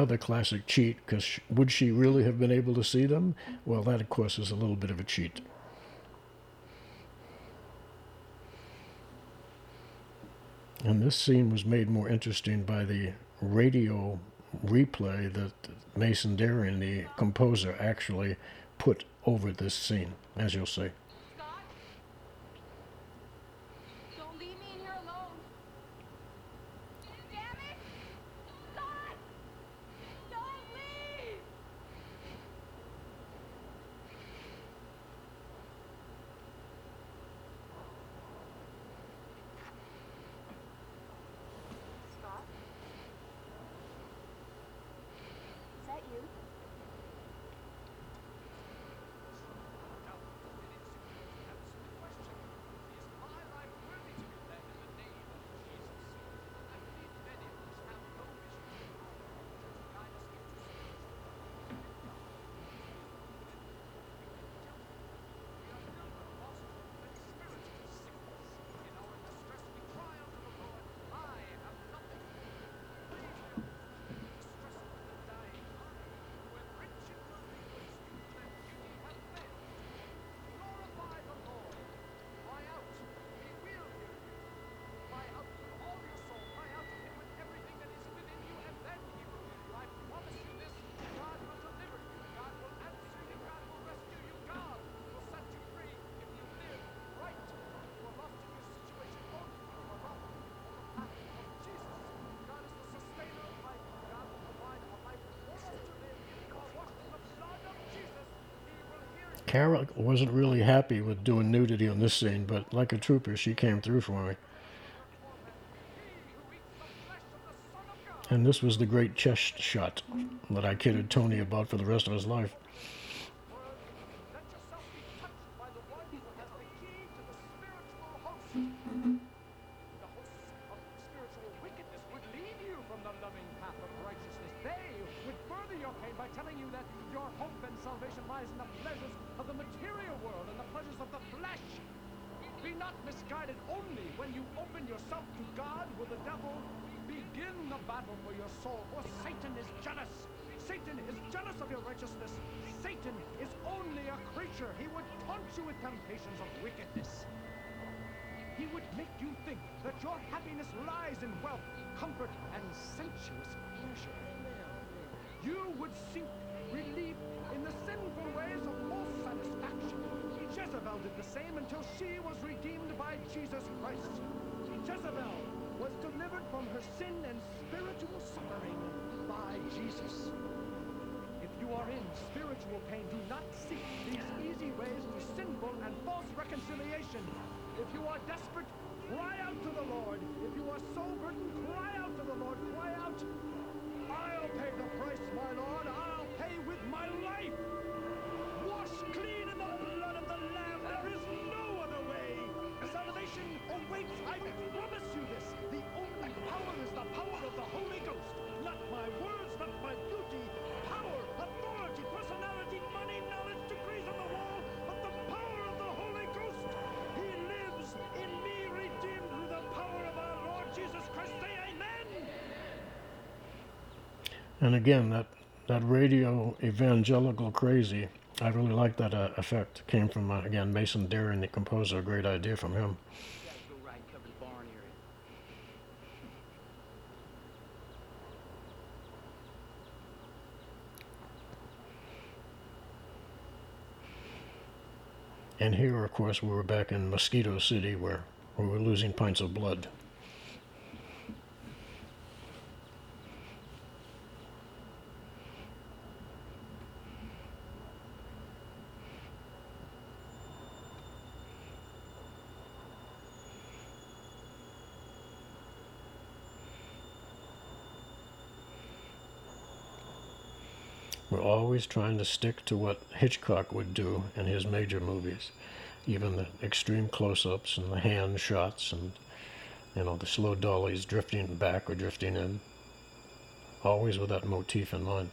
Another classic cheat, because would she really have been able to see them? Well, that, of course, is a little bit of a cheat. And this scene was made more interesting by the radio replay that Mason Darian, the composer, actually put over this scene, as you'll see. Kara wasn't really happy with doing nudity on this scene, but like a trooper, she came through for me. And this was the great chest shot that I kidded Tony about for the rest of his life. And again, that, that radio evangelical crazy, I really like that uh, effect. Came from, uh, again, Mason Daren, the composer, a great idea from him. And here, of course, we were back in Mosquito City where we were losing pints of blood. always trying to stick to what Hitchcock would do in his major movies, even the extreme close-ups and the hand shots and you know the slow dollies drifting back or drifting in. Always with that motif in mind.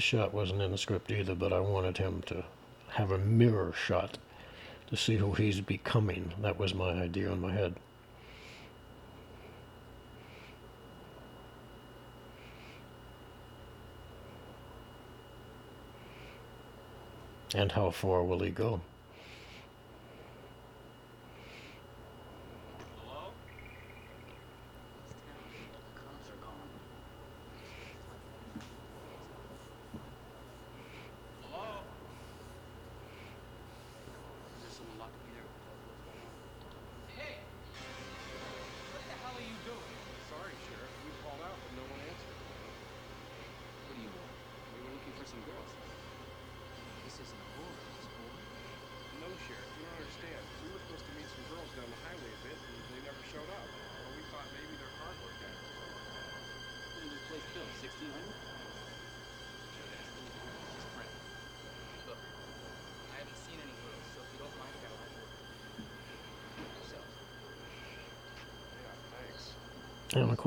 his shot wasn't in the script either, but I wanted him to have a mirror shot to see who he's becoming. That was my idea in my head. And how far will he go?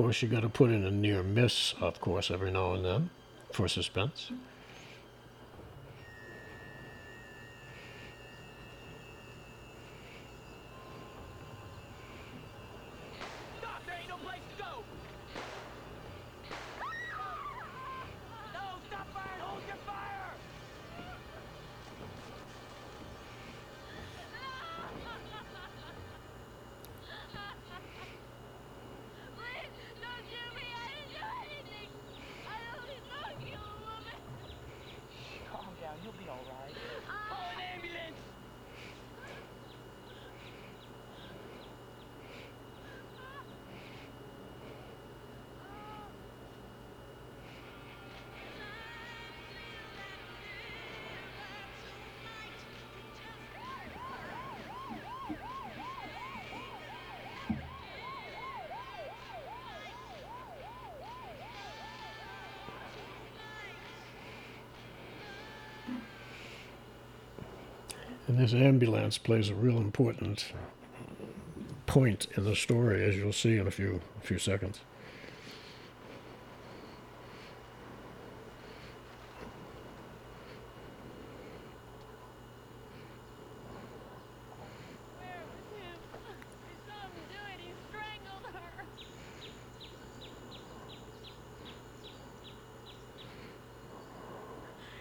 course, you got to put in a near miss, of course, every now and then for suspense. And this ambulance plays a real important point in the story, as you'll see in a few a few seconds.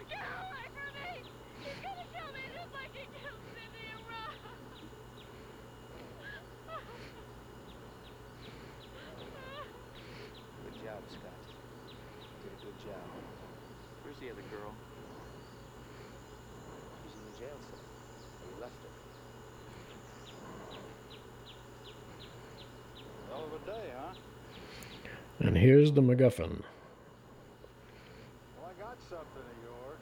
Get away from me! He's gonna kill me just like he killed Cindy and Rob! Good job, Scott. Did a good job. Where's the other girl? She's in the jail cell. We left her. Hell of a day, huh? And here's the MacGuffin. Well, I got something of yours.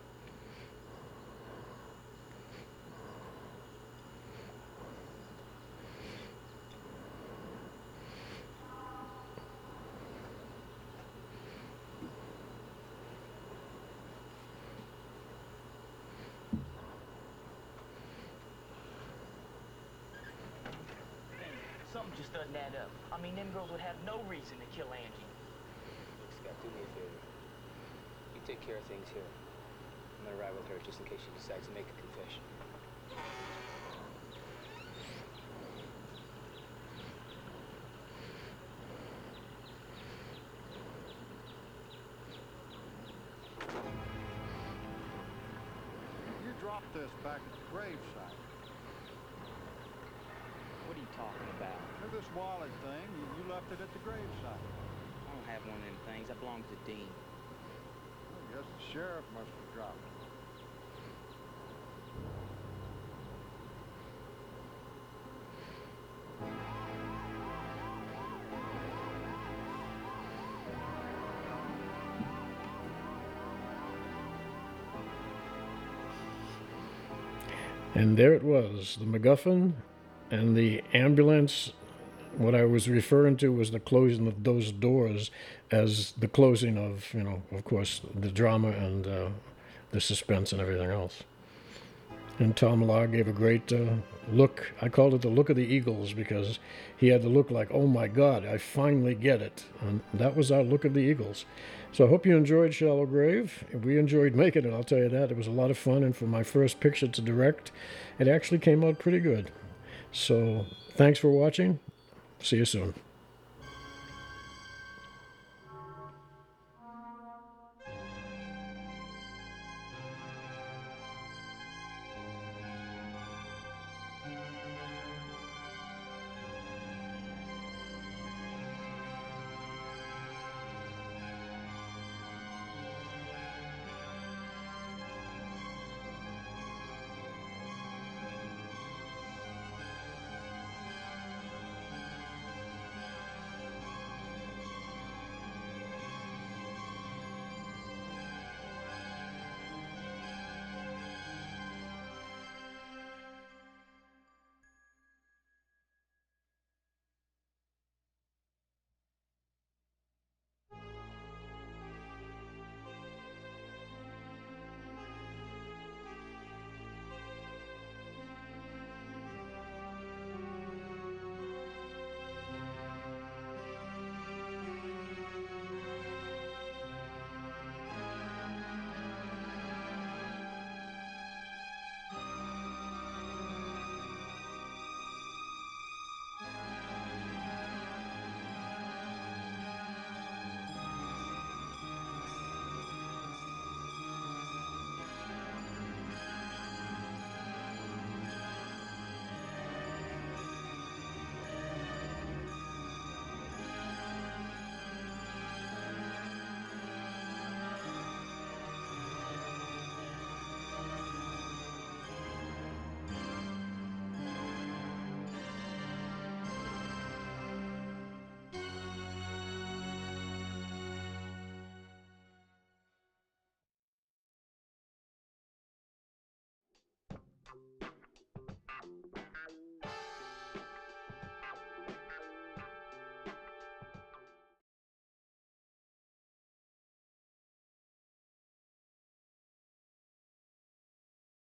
Something just doesn't add up. I mean, them girls would have no reason to kill Angie. Look, Scott, do me a favor. You take care of things here. I'm gonna ride with her just in case she decides to make a confession. You dropped this back at the gravesite. What are you talking about? Look, this wallet thing, you, you left it at the gravesite. I don't have one of them things. That belongs to Dean. Guess the sheriff must have dropped it. And there it was, the MacGuffin and the ambulance. What I was referring to was the closing of those doors as the closing of, you know, of course, the drama and uh, the suspense and everything else. And Tom Millar gave a great uh, look. I called it the look of the Eagles because he had the look like, oh my God, I finally get it. And that was our look of the Eagles. So I hope you enjoyed Shallow Grave. We enjoyed making it, I'll tell you that. It was a lot of fun. And for my first picture to direct, it actually came out pretty good. So thanks for watching. See you soon.